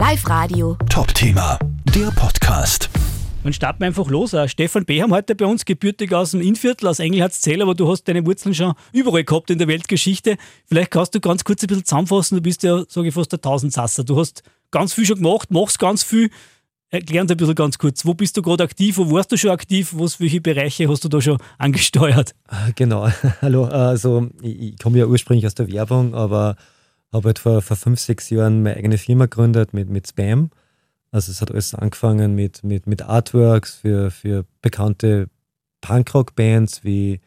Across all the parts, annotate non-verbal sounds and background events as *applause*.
Live Radio. Top-Thema, der Podcast. Dann starten wir einfach los. Äh, Stefan Beham heute bei uns, gebürtig aus dem Innviertel, aus Engelhardzell, aber du hast deine Wurzeln schon überall gehabt in der Weltgeschichte. Vielleicht kannst du ganz kurz ein bisschen zusammenfassen. Du bist ja, sage ich fast, der Tausendsasser. Du hast ganz viel schon gemacht, machst ganz viel. Erklär uns ein bisschen ganz kurz, wo bist du gerade aktiv, wo warst du schon aktiv, was, welche Bereiche hast du da schon angesteuert? Ah, genau, *laughs* hallo, also ich, ich komme ja ursprünglich aus der Werbung, aber habe halt vor, vor fünf, sechs Jahren meine eigene Firma gegründet mit, mit Spam. Also es hat alles angefangen mit, mit, mit Artworks für, für bekannte Punkrock-Bands wie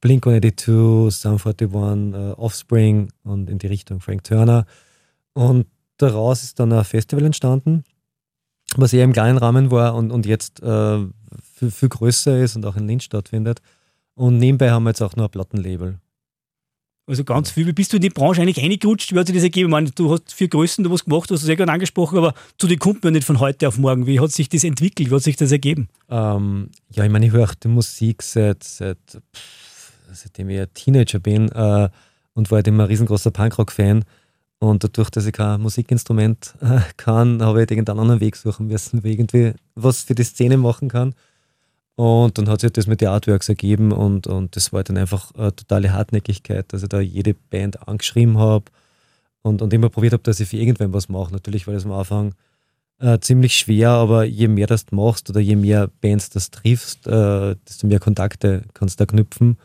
Blink-182, Sum 41, uh, Offspring und in die Richtung Frank Turner. Und daraus ist dann ein Festival entstanden was eher im kleinen Rahmen war und, und jetzt äh, viel, viel größer ist und auch in Linz stattfindet. Und nebenbei haben wir jetzt auch noch ein Plattenlabel. Also ganz viel. Wie bist du in die Branche eigentlich reingerutscht? Wie hat sich das ergeben? Ich meine, du hast vier Größen, du was gemacht, du hast es ja gerade angesprochen, aber zu dir kommt man nicht von heute auf morgen. Wie hat sich das entwickelt? Wie hat sich das ergeben? Ähm, ja, ich meine, ich höre auch die Musik seit, seit seitdem ich ein Teenager bin äh, und war halt immer ein riesengroßer Punkrock-Fan. Und dadurch, dass ich kein Musikinstrument äh, kann, habe ich halt irgendeinen anderen Weg suchen müssen, wie irgendwie was für die Szene machen kann. Und dann hat sich das mit den Artworks ergeben und, und das war dann einfach eine totale Hartnäckigkeit, dass ich da jede Band angeschrieben habe und, und immer probiert habe, dass ich für irgendwann was mache. Natürlich war das am Anfang äh, ziemlich schwer, aber je mehr das du machst oder je mehr Bands das triffst, äh, desto mehr Kontakte kannst du da knüpfen.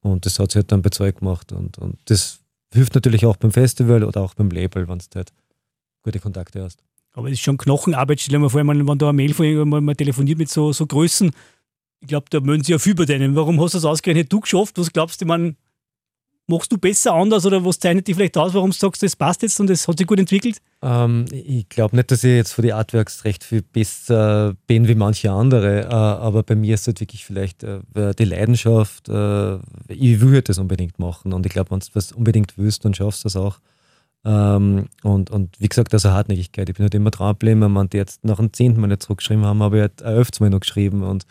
Und das hat sich halt dann bezeugt gemacht. Und, und das hilft natürlich auch beim Festival oder auch beim Label, wenn du halt gute Kontakte hast. Aber es ist schon Knochenarbeit. Stell dir mal vor, wenn da eine Mail von jemandem telefoniert mit so, so Größen, ich glaube, da mögen sie ja viel bei denen. Warum hast du das ausgerechnet du geschafft? Was glaubst du, man, machst du besser anders oder was zeichnet dich vielleicht aus, warum du sagst, das passt jetzt und das hat sich gut entwickelt? Ähm, ich glaube nicht, dass ich jetzt für die Artworks recht viel besser bin wie manche andere, äh, aber bei mir ist halt wirklich vielleicht äh, die Leidenschaft. Äh, ich will halt das unbedingt machen und ich glaube, wenn du was unbedingt willst, dann schaffst du das auch. Ähm, und, und wie gesagt, also Hartnäckigkeit. Ich bin halt immer dran geblieben. Die jetzt nach dem zehnten Mal nicht zurückgeschrieben haben, habe ich halt elftes Mal noch geschrieben und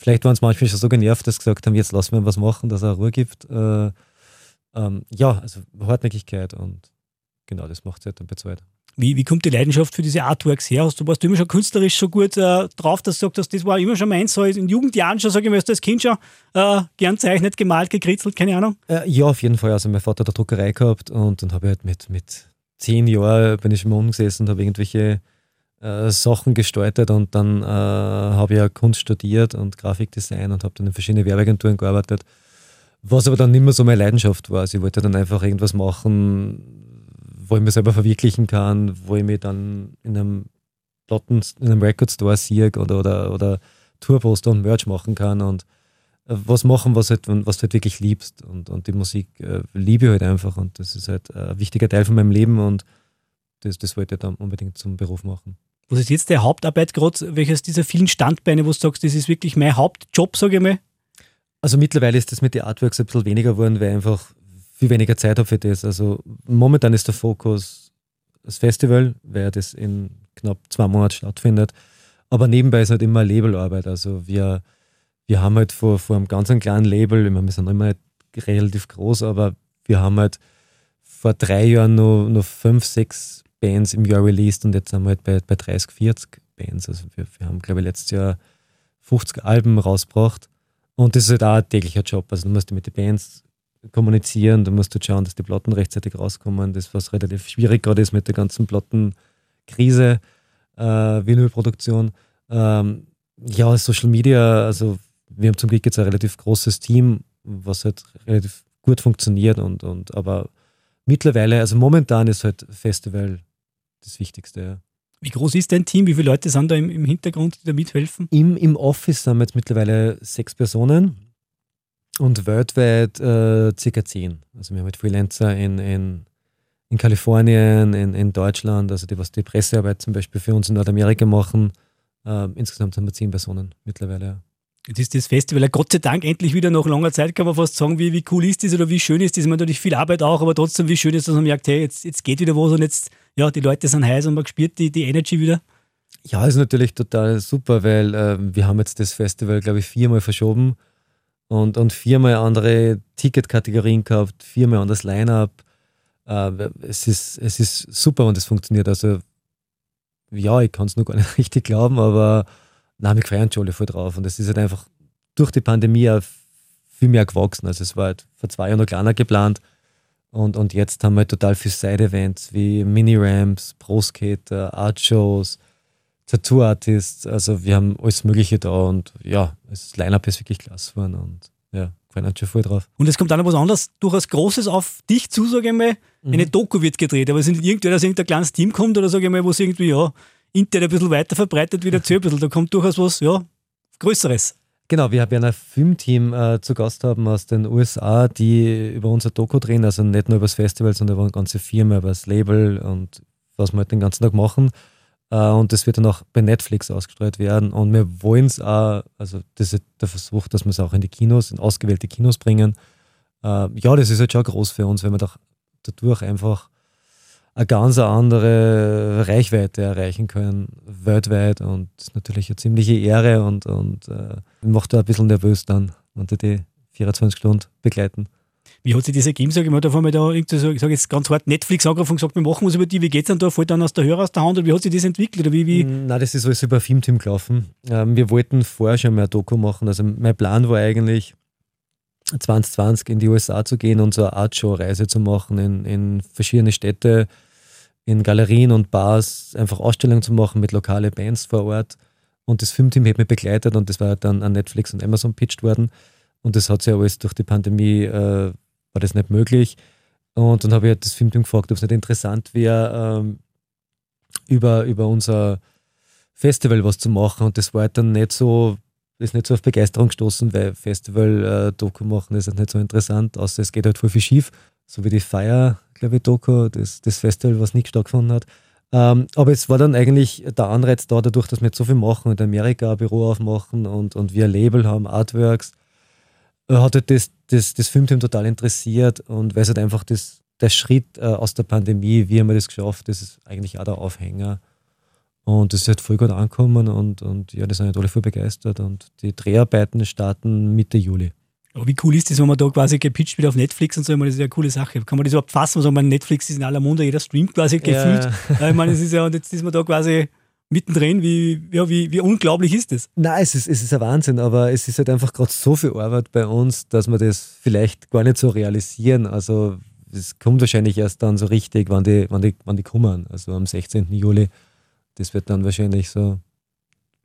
vielleicht waren es manchmal schon so genervt, dass sie gesagt haben, jetzt lassen wir was machen, dass er Ruhe gibt. Äh, ähm, ja, also Hartnäckigkeit und genau das macht es halt dann bezahlt. Wie, wie kommt die Leidenschaft für diese Artworks her? Hast du, warst du immer schon künstlerisch so gut äh, drauf, dass du sagst, dass das war immer schon meins, so in Jugendjahren schon, sage ich mal, hast du als Kind schon äh, gern zeichnet, gemalt, gekritzelt, keine Ahnung? Äh, ja, auf jeden Fall. Also mein Vater hat eine Druckerei gehabt und dann habe ich halt mit, mit zehn Jahren bin ich im Mund gesessen und habe irgendwelche äh, Sachen gestaltet und dann äh, habe ich ja Kunst studiert und Grafikdesign und habe dann in verschiedenen Werbeagenturen gearbeitet was aber dann nicht mehr so meine Leidenschaft war. Also ich wollte dann einfach irgendwas machen, wo ich mich selber verwirklichen kann, wo ich mich dann in einem Platten, in einem Record Store sehe oder, oder, oder Tourposter und Merch machen kann und äh, was machen, was, halt, was du halt wirklich liebst. Und, und die Musik äh, liebe ich halt einfach und das ist halt ein wichtiger Teil von meinem Leben und das, das wollte ich dann unbedingt zum Beruf machen. Was ist jetzt der Hauptarbeit gerade? Welches dieser vielen Standbeine, wo du sagst, das ist wirklich mein Hauptjob, sage ich mal? Also mittlerweile ist das mit den Artworks ein bisschen weniger geworden, weil ich einfach viel weniger Zeit habe für das. Also momentan ist der Fokus das Festival, weil das in knapp zwei Monaten stattfindet. Aber nebenbei ist halt immer Labelarbeit. Also wir, wir haben halt vor, vor einem ganz kleinen Label, ich meine, wir sind immer relativ groß, aber wir haben halt vor drei Jahren noch, noch fünf, sechs Bands im Jahr released und jetzt sind wir halt bei, bei 30, 40 Bands. Also wir, wir haben, glaube ich, letztes Jahr 50 Alben rausgebracht. Und das ist halt auch ein täglicher Job. Also du musst mit den Bands kommunizieren, du musst halt schauen, dass die Platten rechtzeitig rauskommen. Das, was relativ schwierig gerade ist mit der ganzen Plattenkrise, äh, Vinylproduktion. Ähm, ja, Social Media, also wir haben zum Glück jetzt ein relativ großes Team, was halt relativ gut funktioniert und, und aber mittlerweile, also momentan ist halt Festival das Wichtigste, ja. Wie groß ist dein Team? Wie viele Leute sind da im, im Hintergrund, die da mithelfen? Im, Im Office sind wir jetzt mittlerweile sechs Personen und weltweit äh, circa zehn. Also wir haben halt Freelancer in, in, in Kalifornien, in, in Deutschland, also die, was die Pressearbeit zum Beispiel für uns in Nordamerika machen. Äh, insgesamt sind wir zehn Personen mittlerweile. Ja. Jetzt ist das Festival Gott sei Dank endlich wieder nach langer Zeit, kann man fast sagen, wie, wie cool ist das oder wie schön ist das. Man natürlich viel Arbeit auch, aber trotzdem, wie schön ist, dass man merkt, hey, jetzt, jetzt geht wieder was und jetzt, ja, die Leute sind heiß und man spürt die, die Energy wieder. Ja, ist natürlich total super, weil äh, wir haben jetzt das Festival, glaube ich, viermal verschoben und, und viermal andere Ticketkategorien gehabt, viermal anderes Line-Up. Äh, es, ist, es ist super und es funktioniert. Also ja, ich kann es noch gar nicht *laughs* richtig glauben, aber nein, wir freuen uns schon voll drauf. Und es ist halt einfach durch die Pandemie viel mehr gewachsen. Also es war halt vor zwei Jahren noch kleiner geplant. Und, und jetzt haben wir halt total viele Side-Events wie Mini-Ramps, Pro-Skater, Art-Shows, Tattoo-Artists. Also wir haben alles Mögliche da und ja, das Line-Up ist wirklich klasse geworden und ja, freuen uns schon voll drauf. Und es kommt auch noch was anderes, durchaus Großes auf dich zu, sage ich mal. Mhm. Eine Doku wird gedreht, aber es ist nicht irgendwer, dass irgendein kleines Team kommt oder sage ich mal, wo es irgendwie, ja, intern ein bisschen weiter verbreitet wie der ein bisschen. Da kommt durchaus was, ja, Größeres. Genau, wir haben ein Filmteam äh, zu Gast haben aus den USA, die über unser Doku drehen, also nicht nur über das Festival, sondern über eine ganze Firma, über das Label und was wir halt den ganzen Tag machen. Äh, und das wird dann auch bei Netflix ausgestrahlt werden. Und wir wollen es auch, also das ist der Versuch, dass wir es auch in die Kinos, in ausgewählte Kinos bringen. Äh, ja, das ist halt schon groß für uns, wenn wir doch dadurch einfach eine ganz andere Reichweite erreichen können, weltweit. Und das ist natürlich eine ziemliche Ehre und, und äh, macht da ein bisschen nervös dann, wenn die die 24 Stunden begleiten. Wie hat sich das ergeben? Sag ich mal, da haben wir da irgendwie so, ich sage jetzt ganz hart, Netflix angerufen und gesagt, wir machen was über die, wie geht es dann da? Fällt dann aus der Hörer aus der Hand oder wie hat sich das entwickelt? Oder wie, wie? Mm, nein, das ist alles über Filmteam gelaufen. Ähm, wir wollten vorher schon mal ein Doku machen. Also mein Plan war eigentlich, 2020 in die USA zu gehen und so eine Artshow-Reise zu machen in, in verschiedene Städte, in Galerien und Bars, einfach Ausstellungen zu machen mit lokalen Bands vor Ort. Und das Filmteam hat mich begleitet und das war dann an Netflix und Amazon pitched worden. Und das hat sich alles durch die Pandemie, äh, war das nicht möglich. Und dann habe ich halt das Filmteam gefragt, ob es nicht interessant wäre, ähm, über, über unser Festival was zu machen. Und das war halt dann nicht so, ist nicht so auf Begeisterung gestoßen, weil Festival-Doku machen ist halt nicht so interessant, außer es geht halt voll viel schief, so wie die Feier, glaube ich, Doku, das, das Festival, was nicht stattgefunden hat. Ähm, aber es war dann eigentlich der Anreiz da, dadurch, dass wir jetzt so viel machen und in Amerika ein Büro aufmachen und, und wir ein Label haben, Artworks, äh, hat halt das, das, das Filmteam total interessiert und weil es halt einfach das, der Schritt äh, aus der Pandemie, wie haben wir das geschafft, das ist eigentlich auch der Aufhänger. Und das ist halt voll gut angekommen und, und ja, die sind halt alle voll begeistert und die Dreharbeiten starten Mitte Juli. Aber wie cool ist das, wenn man da quasi gepitcht wird auf Netflix und so? Ich meine, das ist ja eine coole Sache. Kann man das überhaupt fassen? Also, meine, Netflix ist in aller Munde, jeder streamt quasi gefühlt. Ja. Ich meine, es ist ja, und jetzt ist man da quasi mittendrin. Wie, ja, wie, wie unglaublich ist das? Nein, es ist, es ist ein Wahnsinn, aber es ist halt einfach gerade so viel Arbeit bei uns, dass wir das vielleicht gar nicht so realisieren. Also, es kommt wahrscheinlich erst dann so richtig, wann die, wann die, wann die kommen. Also am 16. Juli das wird dann wahrscheinlich so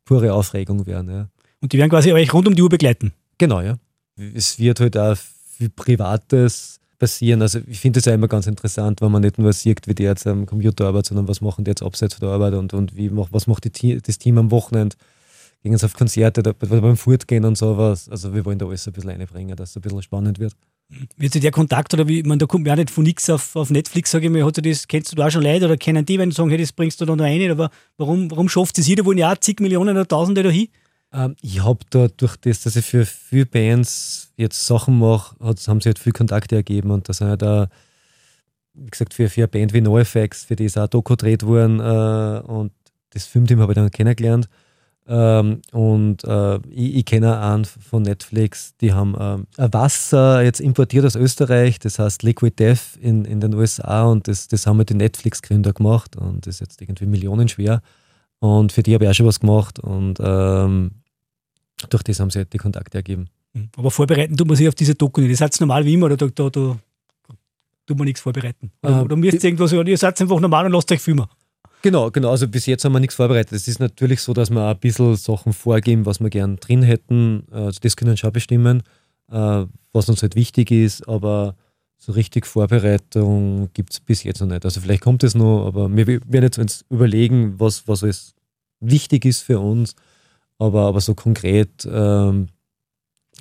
pure Aufregung werden. Ja. Und die werden quasi euch rund um die Uhr begleiten? Genau, ja. Es wird halt auch viel Privates passieren. Also ich finde es ja immer ganz interessant, wenn man nicht nur sieht, wie die jetzt am Computer arbeiten, sondern was machen die jetzt abseits von der Arbeit und, und wie, was macht die, das Team am Wochenende. Gehen sie auf Konzerte, da, beim Fortgehen und sowas. Also wir wollen da alles ein bisschen einbringen, dass es ein bisschen spannend wird. Wird sich der Kontakt oder wie, man, da kommt ja nicht von nichts auf, auf Netflix, sage ich mal, hat das, kennst du da auch schon Leute oder kennen die, wenn sie sagen, hey, das bringst du da noch rein, aber warum, warum schafft es jeder, wollen ja zig Millionen oder Tausende da hin? Ähm, ich habe da durch das, dass ich für viele Bands jetzt Sachen mache, haben sie halt viel Kontakte ergeben und da sind halt auch, wie gesagt, für, für eine Band wie NoFX, für die ist auch Doku gedreht worden äh, und das Filmteam habe ich dann kennengelernt. Ähm, und äh, ich, ich kenne einen von Netflix, die haben ähm, Wasser jetzt importiert aus Österreich, das heißt Liquid Death in, in den USA und das, das haben wir die Netflix-Gründer gemacht und das ist jetzt irgendwie millionenschwer. Und für die habe ich auch schon was gemacht und ähm, durch das haben sie halt die Kontakte ergeben. Mhm. Aber vorbereiten tut man sich auf diese Doku nicht. Das ist normal wie immer, oder da, da, da tut man nichts vorbereiten. Oder, ähm, oder müsst ihr irgendwas, oder ihr seid einfach normal und lasst euch filmen. Genau, genau. Also bis jetzt haben wir nichts vorbereitet. Es ist natürlich so, dass wir auch ein bisschen Sachen vorgeben, was wir gern drin hätten. Also das können wir schon bestimmen, äh, was uns halt wichtig ist, aber so richtig Vorbereitung gibt es bis jetzt noch nicht. Also vielleicht kommt es noch, aber wir werden jetzt uns überlegen, was, was alles wichtig ist für uns. Aber, aber so konkret ähm,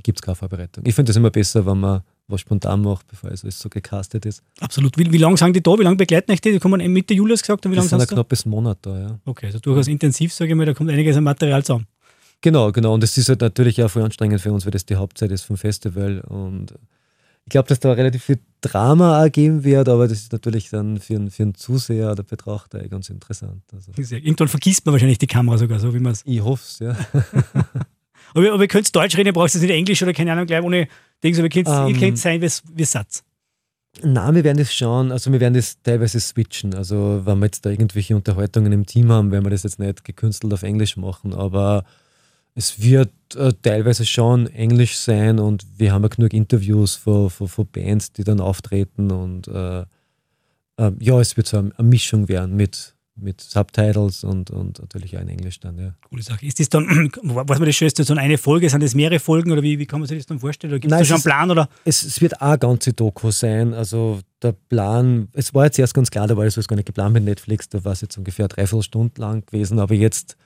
gibt es keine Vorbereitung. Ich finde es immer besser, wenn man was spontan macht, bevor es alles so gecastet ist. Absolut. Wie, wie lange sind die da? Wie lange begleiten euch die? Die kommen Mitte Juli gesagt? Wie lange sind ein knappes Monat da, ja. Okay, also durchaus intensiv, sage ich mal, da kommt einiges an Material zusammen. Genau, genau. Und das ist halt natürlich auch voll anstrengend für uns, weil das die Hauptzeit ist vom Festival. Und ich glaube, dass da relativ viel Drama auch geben wird, aber das ist natürlich dann für einen, für einen Zuseher oder Betrachter ganz interessant. Also. Irgendwann vergisst man wahrscheinlich die Kamera sogar, so wie man es. Ich hoffe es, ja. *laughs* aber, aber ihr könnt Deutsch reden, ihr braucht es nicht Englisch oder keine Ahnung, gleich ohne Dings, aber ihr könnt, könnt sein, wie es Satz. Nein, wir werden das schauen, also wir werden das teilweise switchen. Also wenn wir jetzt da irgendwelche Unterhaltungen im Team haben, werden wir das jetzt nicht gekünstelt auf Englisch machen, aber es wird äh, teilweise schon Englisch sein und wir haben ja genug Interviews von, von, von Bands, die dann auftreten und äh, äh, ja, es wird so eine, eine Mischung werden mit, mit Subtitles und, und natürlich auch in Englisch dann, ja. Coole Sache. Ist das dann, *clears throat* was man das schon ist, so eine Folge, sind das mehrere Folgen oder wie, wie kann man sich das dann vorstellen? Oder gibt es da schon einen Plan? Oder? Es, es wird auch eine ganze Doku sein. Also der Plan, es war jetzt erst ganz klar, da war das gar nicht geplant mit Netflix, da war es jetzt ungefähr dreiviertel Stunden lang gewesen, aber jetzt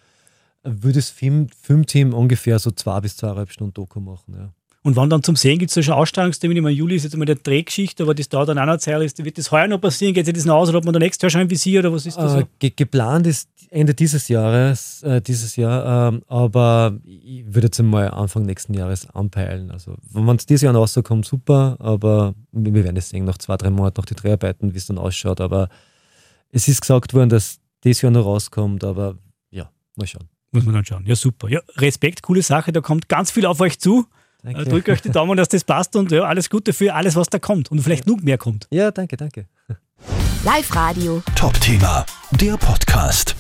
würde das Film, Filmteam ungefähr so zwei bis zweieinhalb Stunden Doku machen, ja. Und wann dann zum Sehen gibt es da schon Ausstrahlungstermine? Ich meine, Juli ist jetzt einmal der Drehgeschichte, aber das dauert dann auch noch Zeit. Wird das heuer noch passieren? Geht sich das noch aus oder hat man da nächstes Jahr schon ein Visier oder was ist das? Äh, ge geplant ist Ende dieses Jahres, äh, dieses Jahr, äh, aber ich würde jetzt einmal Anfang nächsten Jahres anpeilen. Also, wenn es dieses Jahr noch rauskommt, super, aber wir werden es sehen, nach zwei, drei Monaten noch die Dreharbeiten, wie es dann ausschaut. Aber es ist gesagt worden, dass dieses Jahr noch rauskommt, aber ja, mal schauen. Muss man dann schauen. Ja, super. Ja, Respekt, coole Sache. Da kommt ganz viel auf euch zu. Danke. Drückt euch die Daumen, dass das passt und ja, alles Gute für alles, was da kommt und vielleicht noch mehr kommt. Ja, danke, danke. Live Radio. Top Thema, der Podcast.